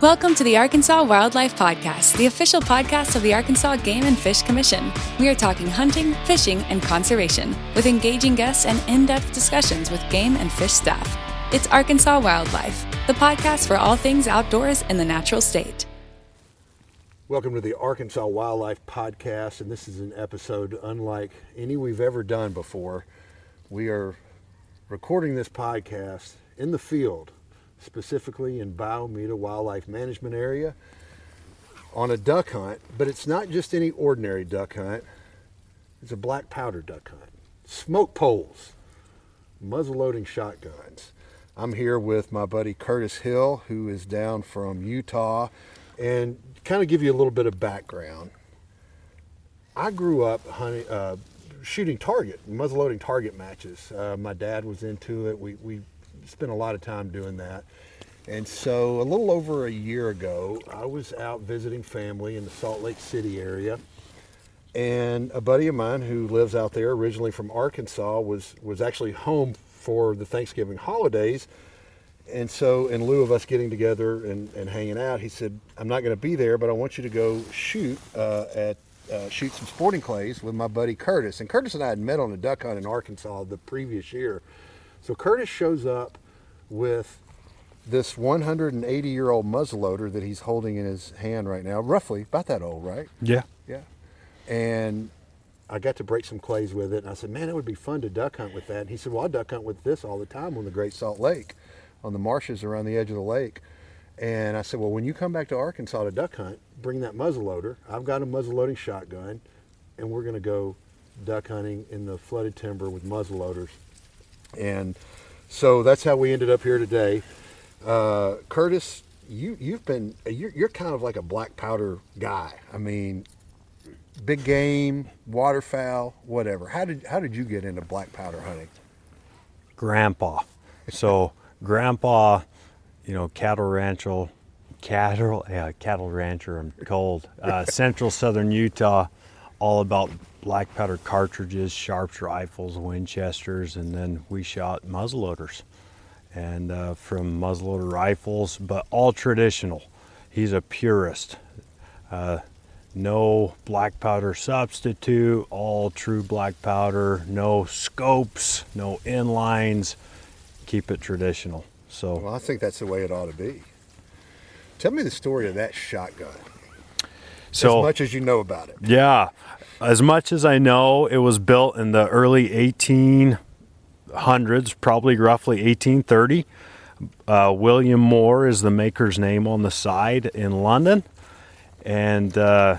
Welcome to the Arkansas Wildlife Podcast, the official podcast of the Arkansas Game and Fish Commission. We are talking hunting, fishing, and conservation with engaging guests and in depth discussions with game and fish staff. It's Arkansas Wildlife, the podcast for all things outdoors in the natural state. Welcome to the Arkansas Wildlife Podcast, and this is an episode unlike any we've ever done before. We are recording this podcast in the field specifically in Bayou Meto Wildlife Management Area on a duck hunt, but it's not just any ordinary duck hunt. It's a black powder duck hunt. Smoke poles, muzzle-loading shotguns. I'm here with my buddy Curtis Hill, who is down from Utah, and kind of give you a little bit of background. I grew up hunting, uh, shooting target, muzzle-loading target matches. Uh, my dad was into it. We, we spent a lot of time doing that. And so a little over a year ago, I was out visiting family in the Salt Lake City area. And a buddy of mine who lives out there, originally from Arkansas, was, was actually home for the Thanksgiving holidays. And so, in lieu of us getting together and, and hanging out, he said, I'm not going to be there, but I want you to go shoot uh, at uh, shoot some sporting clays with my buddy Curtis. And Curtis and I had met on a duck hunt in Arkansas the previous year. So Curtis shows up with this 180 year old muzzleloader that he's holding in his hand right now, roughly about that old, right? Yeah. Yeah. And I got to break some clays with it, and I said, "Man, it would be fun to duck hunt with that." And he said, "Well, I duck hunt with this all the time on the Great Salt Lake, on the marshes around the edge of the lake." And I said, "Well, when you come back to Arkansas to duck hunt, bring that muzzleloader. I've got a muzzleloading shotgun, and we're going to go duck hunting in the flooded timber with muzzleloaders." And so that's how we ended up here today. Uh, Curtis, you you've been you're, you're kind of like a black powder guy. I mean, big game, waterfowl, whatever. How did how did you get into black powder hunting? Grandpa. So grandpa, you know, cattle rancher, cattle yeah, cattle rancher. I'm cold. Uh, Central Southern Utah, all about black powder cartridges, Sharps rifles, Winchesters, and then we shot muzzleloaders and uh, from muzzleloader rifles, but all traditional. He's a purist. Uh, no black powder substitute, all true black powder, no scopes, no inlines. Keep it traditional. So, well, I think that's the way it ought to be. Tell me the story of that shotgun. So, as much as you know about it. Yeah, as much as I know, it was built in the early 18 hundreds, probably roughly 1830. Uh, William Moore is the maker's name on the side in London, and uh,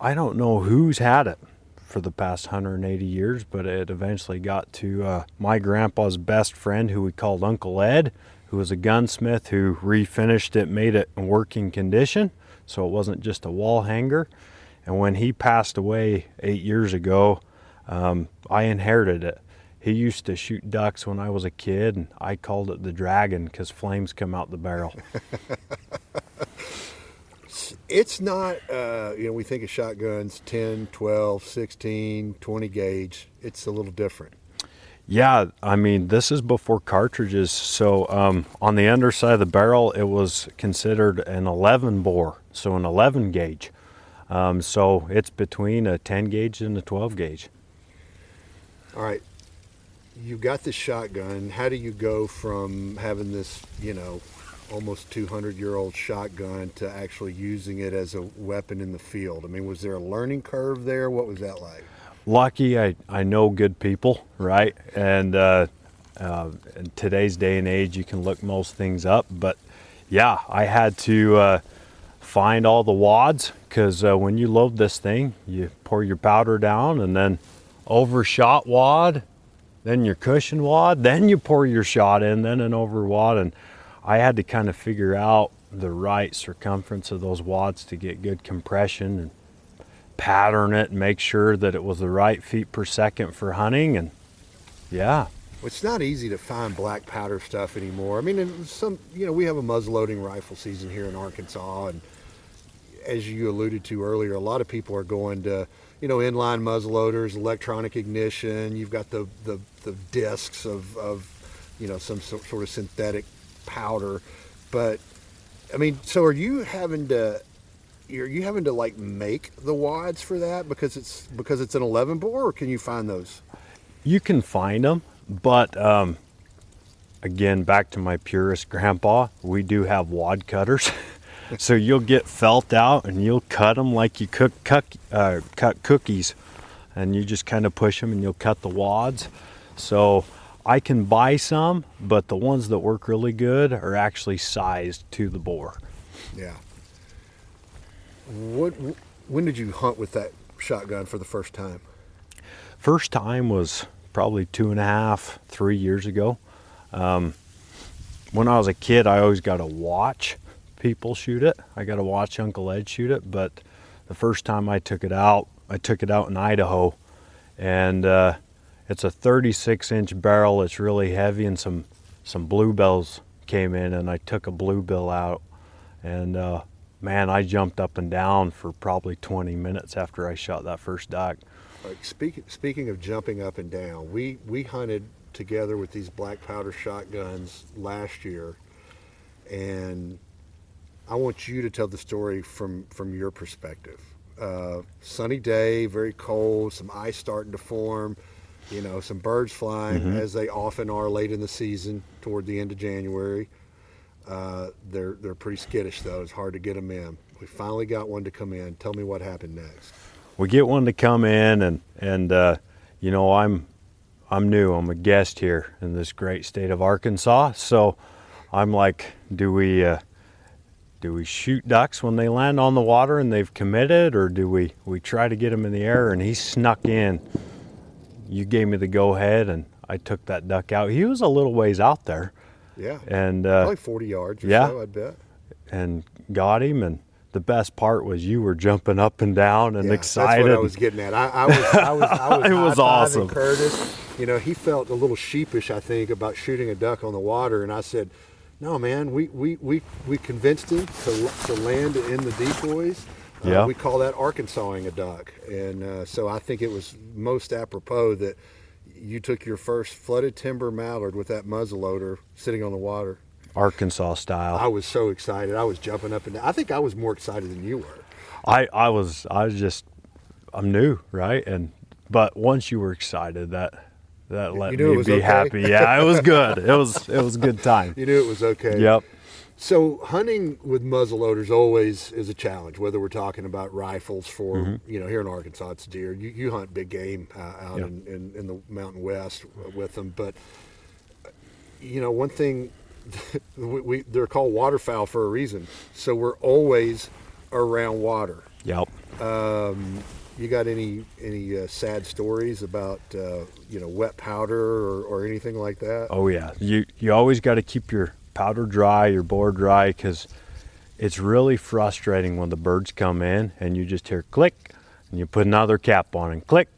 I don't know who's had it for the past 180 years, but it eventually got to uh, my grandpa's best friend, who we called Uncle Ed, who was a gunsmith who refinished it, made it in working condition, so it wasn't just a wall hanger. And when he passed away eight years ago, um, I inherited it he used to shoot ducks when I was a kid, and I called it the dragon because flames come out the barrel. it's not, uh, you know, we think of shotguns 10, 12, 16, 20 gauge. It's a little different. Yeah, I mean, this is before cartridges. So um, on the underside of the barrel, it was considered an 11 bore, so an 11 gauge. Um, so it's between a 10 gauge and a 12 gauge. All right you've got this shotgun. How do you go from having this, you know, almost 200 year old shotgun to actually using it as a weapon in the field? I mean, was there a learning curve there? What was that like? Lucky, I, I know good people, right? And uh, uh, in today's day and age, you can look most things up. But yeah, I had to uh, find all the wads because uh, when you load this thing, you pour your powder down and then overshot wad then your cushion wad, then you pour your shot in, then an over wad. And I had to kind of figure out the right circumference of those wads to get good compression and pattern it and make sure that it was the right feet per second for hunting. And yeah. It's not easy to find black powder stuff anymore. I mean, some, you know, we have a muzzleloading rifle season here in Arkansas. And as you alluded to earlier, a lot of people are going to, you know, inline muzzleloaders, electronic ignition. You've got the, the, the discs of, of, you know, some sort of synthetic powder. But I mean, so are you having to? Are you having to like make the wads for that because it's because it's an 11 bore, or can you find those? You can find them, but um, again, back to my purist grandpa, we do have wad cutters. so you'll get felt out and you'll cut them like you cook, uh, cut cookies, and you just kind of push them and you'll cut the wads. So I can buy some, but the ones that work really good are actually sized to the bore. Yeah. What? When did you hunt with that shotgun for the first time? First time was probably two and a half, three years ago. Um, when I was a kid, I always got to watch people shoot it. I got to watch Uncle Ed shoot it. But the first time I took it out, I took it out in Idaho, and uh, it's a 36 inch barrel. It's really heavy, and some some bluebills came in, and I took a bluebill out, and uh, man, I jumped up and down for probably 20 minutes after I shot that first duck. Like speaking speaking of jumping up and down, we we hunted together with these black powder shotguns last year, and I want you to tell the story from from your perspective. Uh, sunny day, very cold, some ice starting to form, you know, some birds flying Mm-hmm. as they often are late in the season, toward the end of January. Uh, they're they're pretty skittish though. It's hard to get them in. We finally got one to come in. Tell me what happened next. we get one to come in and and uh, you know I'm I'm new I'm a guest here in this great state of Arkansas so I'm like do we uh, do we shoot ducks when they land on the water and they've committed or do we we try to get them in the air and he snuck in you gave me the go ahead and I took that duck out he was a little ways out there Yeah, and uh, probably 40 yards or yeah. so, I bet. and got him and the best part was you were jumping up and down and Yeah, excited That's what I was getting at. I, I was, I was, I was It was awesome. Curtis, you know, he felt a little sheepish, I think, about shooting a duck on the water, and I said, "No, man, we we, we, we convinced him to, to land in the decoys. Uh, Yeah. we call that Arkansasing a duck, and uh, so I think it was most apropos that you took your first flooded timber mallard with that muzzleloader sitting on the water. Arkansas style I was so excited. I was jumping up and down. I think I was more excited than you were. I, I was I was just I'm new, right? And but once you were excited, that that let me be okay? happy. Yeah, it was good. It was it was a good time. You knew it was okay. Yep. So hunting with muzzleloaders always is a challenge. Whether we're talking about rifles for you know here in Arkansas it's deer. You, you hunt big game uh, out Yeah. in, in, in the Mountain West with them, but you know one thing we, we they're called waterfowl for a reason. So we're always around water. Yep. You got any any uh, sad stories about uh, you know wet powder or, or anything like that? Oh yeah. You you always got to keep your powder dry, your bore dry, because it's really frustrating when the birds come in and you just hear click, and you put another cap on, and click,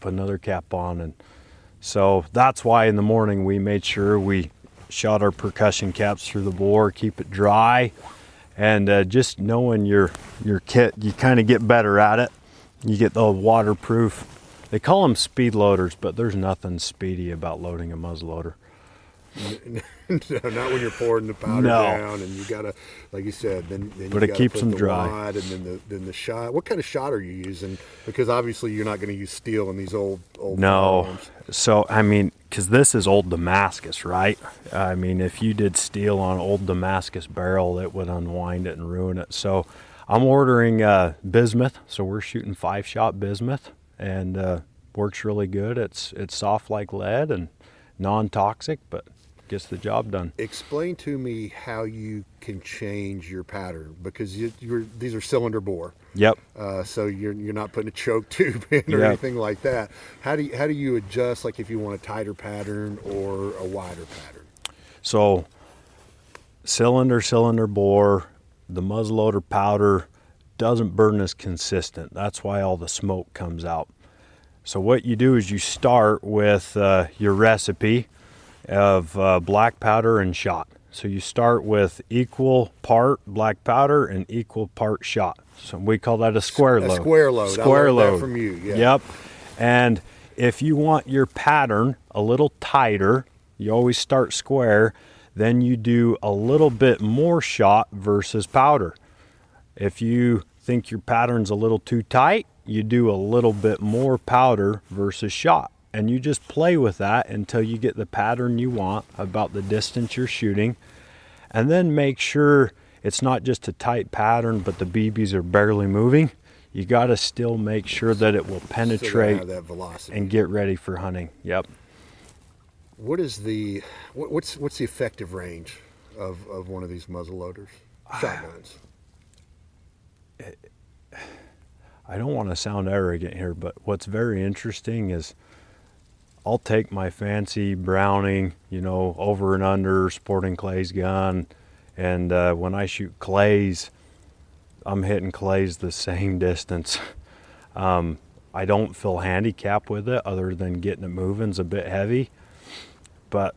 put another cap on, and so that's why in the morning we made sure we shot our percussion caps through the bore, keep it dry, and uh, just knowing your your kit, you kind of get better at it. You get the waterproof. They call them speed loaders, but there's nothing speedy about loading a muzzleloader. no, not when you're pouring the powder No. down, and you gotta, like you said, then, then But you it keeps put them the dry. wad and then the then the shot. What kind of shot are you using? Because obviously you're not going to use steel in these old old No. So, I mean, because this is old Damascus, right? I mean, if you did steel on old Damascus barrel, it would unwind it and ruin it. So, I'm ordering uh, bismuth. So, we're shooting five shot bismuth and uh, works really good. It's, it's soft like lead and non toxic, but gets the job done. Explain to me how you can change your pattern because you, you're these are cylinder bore. Yep. Uh, so you're you're not putting a choke tube in or Yeah. anything like that. How do you, how do you adjust? Like if you want a tighter pattern or a wider pattern? So, cylinder, cylinder bore, the muzzleloader powder doesn't burn as consistent. That's why all the smoke comes out. So, what you do is you start with uh, your recipe of uh, black powder and shot. So, you start with equal part black powder and equal part shot. So, we call that a square A load. square load. Square load. from you, yeah. Yep. And if you want your pattern a little tighter, you always start square. then you do a little bit more shot versus powder. If you think your pattern's a little too tight, you do a little bit more powder versus shot. And you just play with that until you get the pattern you want about the distance you're shooting. And then make sure it's not just a tight pattern, but the BBs are barely moving. You got to still make sure that it will penetrate and get ready for hunting. Yep. What is the what, what's what's the effective range of, of one of these muzzle loaders ah. shotguns? I don't want to sound arrogant here, but what's very interesting is I'll take my fancy Browning, you know, over and under sporting clays gun, and uh, when I shoot clays, I'm hitting clays the same distance. Um, I don't feel handicapped with it other than getting it moving's a bit heavy, but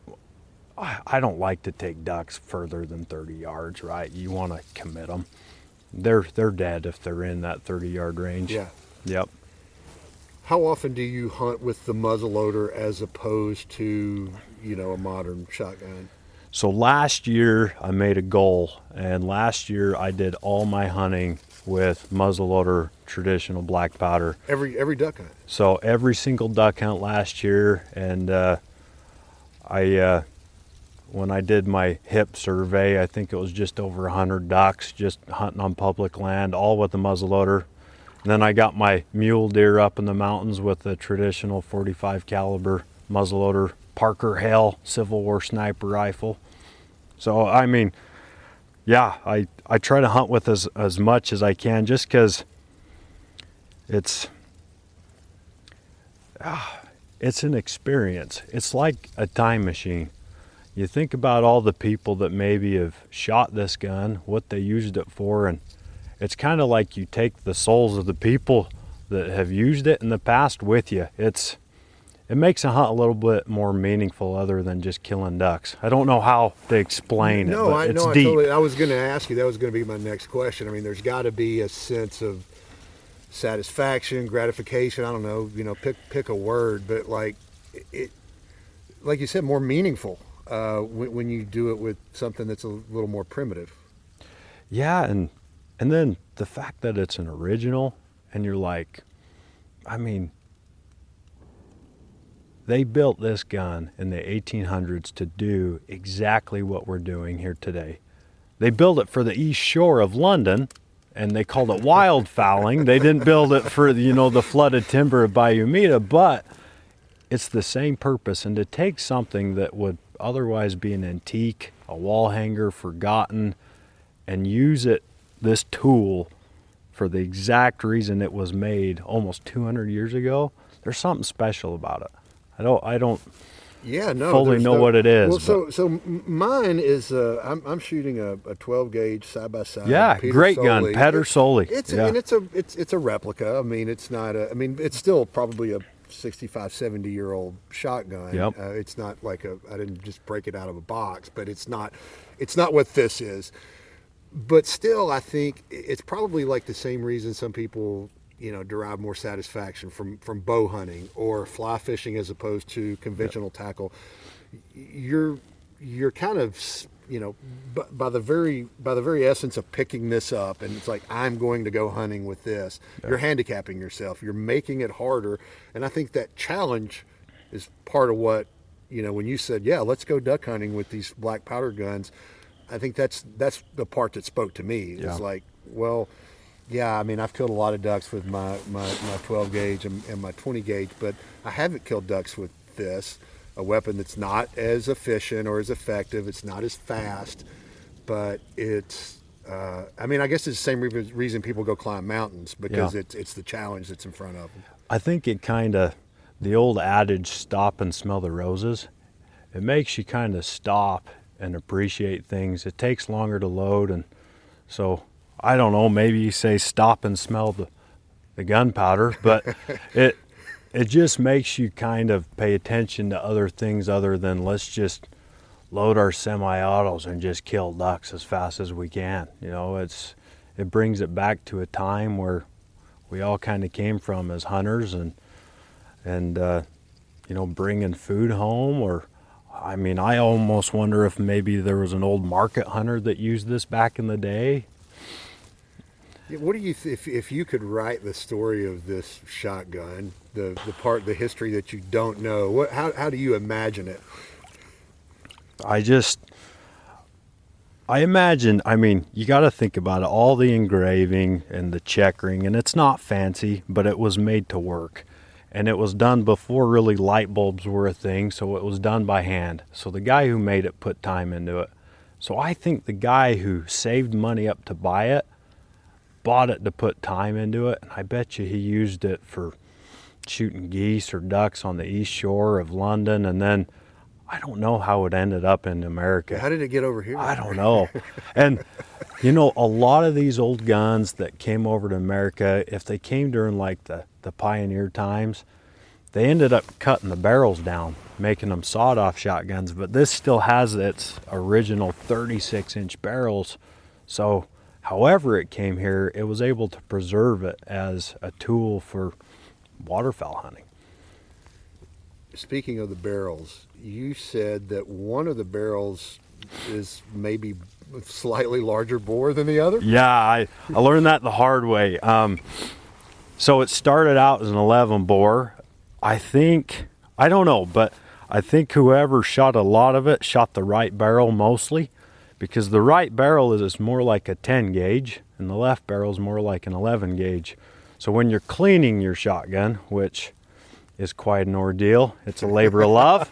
I don't like to take ducks further than 30 yards, right? You want to commit them. They're they're dead if they're in that 30 yard range. Yeah. Yep. How often do you hunt with the muzzleloader as opposed to, you know, a modern shotgun? So last year I made a goal, and last year I did all my hunting with muzzleloader traditional black powder. Every every duck hunt. So every single duck hunt last year, and uh, I uh, when I did my hip survey, I think it was just over 100 ducks just hunting on public land, all with the muzzleloader. And then I got my mule deer up in the mountains with the traditional 45 caliber muzzleloader Parker Hale Civil War sniper rifle. So I mean, yeah, I, I try to hunt with as, as much as I can just because it's ah, it's an experience. It's like a time machine. You think about all the people that maybe have shot this gun, what they used it for, and it's kind of like you take the souls of the people that have used it in the past with you. It's it makes a hunt a little bit more meaningful other than just killing ducks. I don't know how to explain no, it, but I, it's no, deep. I, totally, I was going to ask you. That was going to be my next question. I mean, there's got to be a sense of satisfaction, gratification. I don't know. You know, pick pick a word, but like it, like you said, more meaningful uh, when, when you do it with something that's a little more primitive. Yeah, and and then the fact that it's an original, and you're like, I mean, they built this gun in the 1800s to do exactly what we're doing here today. They built it for the east shore of London, and they called it wildfowling. they didn't build it for you know the flooded timber of Bayou Meto, but it's the same purpose. And to take something that would otherwise be an antique, a wall hanger, forgotten, and use it this tool for the exact reason it was made almost 200 years ago. There's something special about it. I don't. I don't. Yeah, no. fully know no- what it is, Well, so so mine is. Uh, I'm, I'm shooting a, a 12 gauge side by side. Yeah, Peter great gun, Soley. Petter It- Soley. It's Yeah. and it's a it's it's a replica. I mean, it's not a. I mean, it's still probably a 65, 70 year old shotgun. Yep. Uh, it's not like a. I didn't just break it out of a box, but it's not. It's not what this is. But still, I think it's probably like the same reason some people you know derive more satisfaction from from bow hunting or fly fishing as opposed to conventional tackle. You're you're kind of you know by, by the very by the very essence of picking this up and it's like i'm going to go hunting with this you're handicapping yourself you're making it harder and i think that challenge is part of what you know when you said yeah let's go duck hunting with these black powder guns i think that's that's the part that spoke to me Yeah. it's like well yeah, I mean, I've killed a lot of ducks with my, my, my 12 gauge and, and my 20 gauge, but I haven't killed ducks with this, a weapon that's not as efficient or as effective. It's not as fast, but it's, uh, I mean, I guess it's the same re- reason people go climb mountains because Yeah. it's, it's the challenge that's in front of them. I think it kind of, the old adage, stop and smell the roses, it makes you kind of stop and appreciate things. It takes longer to load. And so, I don't know, maybe you say stop and smell the, the gunpowder, but it, it just makes you kind of pay attention to other things other than let's just load our semi-autos and just kill ducks as fast as we can. You know, it's it brings it back to a time where we all kind of came from as hunters and and uh, you know bringing food home or I mean, I almost wonder if maybe there was an old market hunter that used this back in the day. What do you th- if if you could write the story of this shotgun, the the part the history that you don't know? What how how do you imagine it? I just, I imagine, I mean, you got to think about it all the engraving and the checkering, and it's not fancy, but it was made to work. And it was done before really light bulbs were a thing, so it was done by hand. So the guy who made it put time into it. So I think the guy who saved money up to buy it bought it to put time into it, and I bet you he used it for shooting geese or ducks on the east shore of London, and then I don't know how it ended up in America. How did it get over here? I don't know. And you know, a lot of these old guns that came over to America, if they came during like the, the pioneer times, they ended up cutting the barrels down, making them sawed off shotguns. But this still has its original 36 inch barrels. So, however, it came here, it was able to preserve it as a tool for waterfowl hunting. Speaking of the barrels, you said that one of the barrels is maybe slightly larger bore than the other. Yeah, I, I learned that the hard way. Um, so it started out as an 11 bore. I think, I don't know, but I think whoever shot a lot of it shot the right barrel mostly because the right barrel is more like a 10 gauge and the left barrel is more like an 11 gauge. So when you're cleaning your shotgun, which is quite an ordeal, it's a labor of love.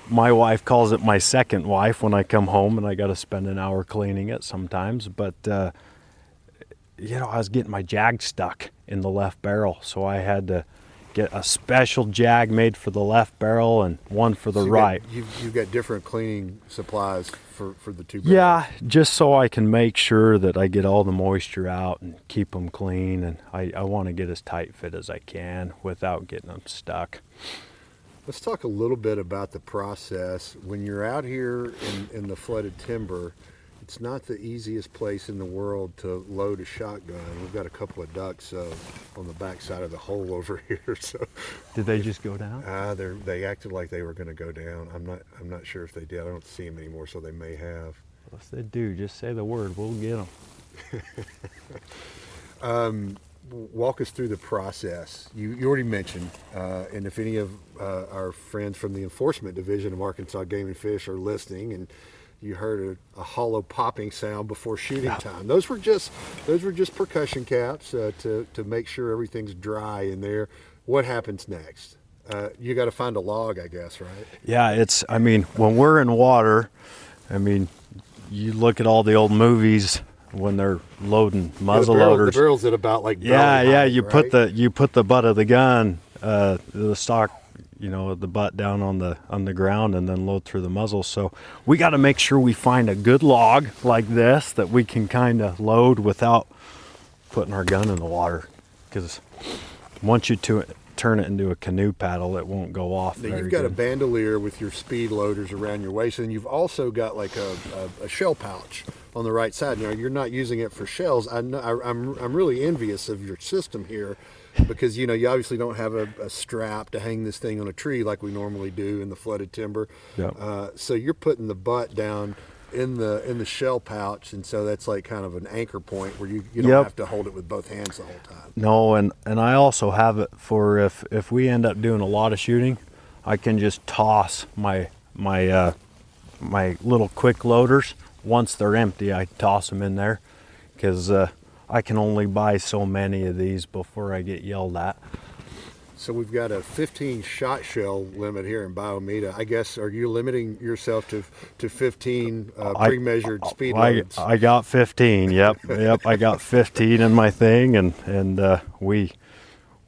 my wife calls it my second wife when I come home and I got to spend an hour cleaning it sometimes. But, uh, you know, I was getting my jag stuck in the left barrel. So I had to get a special jag made for the left barrel and one for the So you right. Got, you've, you've got different cleaning supplies for, for the two. barrels. Yeah, just so I can make sure that I get all the moisture out and keep them clean. And I, I want to get as tight fit as I can without getting them stuck. Let's talk a little bit about the process. When you're out here in, in the flooded timber, it's not the easiest place in the world to load a shotgun. We've got a couple of ducks uh, on the back side of the hole over here, so Did they just go down? uh, they they acted like they were going to go down. I'm not I'm not sure if they did. I don't see them anymore, so they may have. If they do, just say the word. We'll get them. walk us through the process. You, you already mentioned, uh, and if any of uh, our friends from the enforcement division of Arkansas Game and Fish are listening, and you heard a, a hollow popping sound before shooting time, those were just those were just percussion caps uh, to to make sure everything's dry in there. What happens next? Uh, you got to find a log, I guess, right? Yeah, it's. I mean, when we're in water, I mean, you look at all the old movies when they're loading muzzle the, barrel, loaders. the barrel's at about like yeah, yeah. height, You right? put the you put the butt of the gun, uh, the stock, you know, the butt down on the on the ground, and then load through the muzzle. So we got to make sure we find a good log like this that we can kind of load without putting our gun in the water, because once you to turn it into a canoe paddle, it won't go off. Now you've got a bandolier with your speed loaders around your waist, and you've also got like a, a, a shell pouch on the right side. Now you're not using it for shells. I know, I, I'm I'm really envious of your system here, because you know you obviously don't have a, a strap to hang this thing on a tree like we normally do in the flooded timber. Yep. Uh, so you're putting the butt down in the in the shell pouch, and so that's like kind of an anchor point where you, you don't Yep. have to hold it with both hands the whole time. No, and and I also have it for if if we end up doing a lot of shooting, I can just toss my my uh, my little quick loaders once they're empty. I toss them in there because uh, I can only buy so many of these before I get yelled at. So we've got a 15 shot shell limit here in Bayou Meto. I guess are you limiting yourself to to 15 uh, pre-measured speed I, loads? I got 15. Yep, yep. I got 15 in my thing, and and uh, we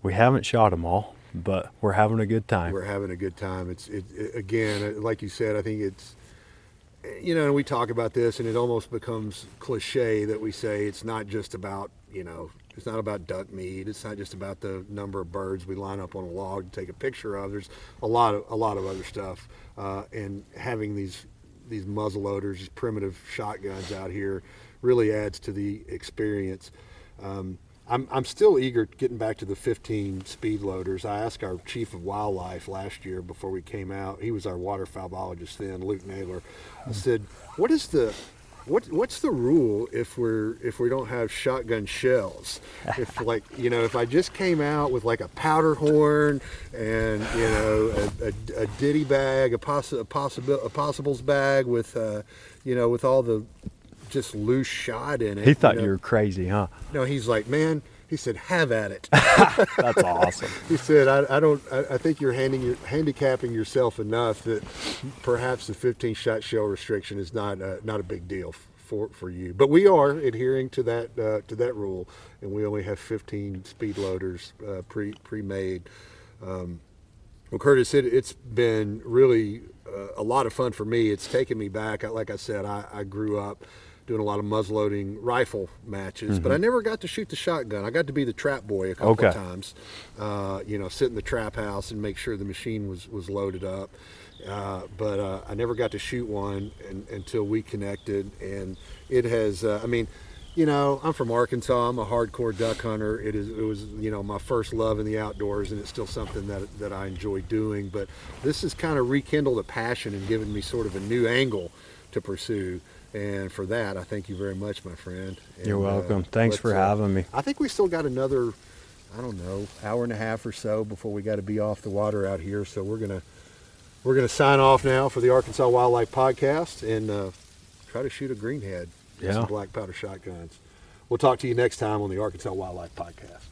we haven't shot them all, but we're having a good time. We're having a good time. It's it, it- again, uh, like you said. I think it's you know, and we talk about this, and it almost becomes cliche that we say it's not just about you know, it's not about duck meat. It's not just about the number of birds we line up on a log to take a picture of. There's a lot of a lot of other stuff, uh, and having these these muzzle loaders, these primitive shotguns out here, really adds to the experience. Um, I'm, I'm still eager getting back to the 15 speed loaders. I asked our chief of wildlife last year before we came out. He was our waterfowl biologist then, Luke Naylor. I said, "What is the what what's the rule if we're if we don't have shotgun shells? If like you know if I just came out with like a powder horn and you know a, a, a ditty bag, a, poss- a possible a possibles bag with uh, you know with all the just loose shot in it. He thought know? you were crazy, huh? No, he's like, man. He said, "Have at it." That's awesome. he said, "I, I don't. I, I think you're handing your, handicapping yourself enough that perhaps the 15 shot shell restriction is not uh, not a big deal for for you. But we are adhering to that uh, to that rule, and we only have 15 speed loaders uh, pre pre made. Um, well, Curtis, it, it's been really uh, a lot of fun for me. It's taken me back. Like I said, I, I grew up doing a lot of muzzleloading rifle matches, mm-hmm. but I never got to shoot the shotgun. I got to be the trap boy a couple okay. of times. Uh, you know, sit in the trap house and make sure the machine was was loaded up. Uh, but uh, I never got to shoot one and, until we connected, and it has. Uh, I mean, you know, I'm from Arkansas. I'm a hardcore duck hunter. It is. It was, you know, my first love in the outdoors, and it's still something that that I enjoy doing. But this has kind of rekindled a passion and given me sort of a new angle to pursue. And for that, I thank you very much, my friend. And, You're uh, welcome. Uh, Thanks for having me. I think we still got another, I don't know, hour and a half or so before we got to be off the water out here. So we're gonna we're gonna sign off now for the Arkansas Wildlife Podcast and uh, try to shoot a greenhead. Yeah. Some black powder shotguns. We'll talk to you next time on the Arkansas Wildlife Podcast.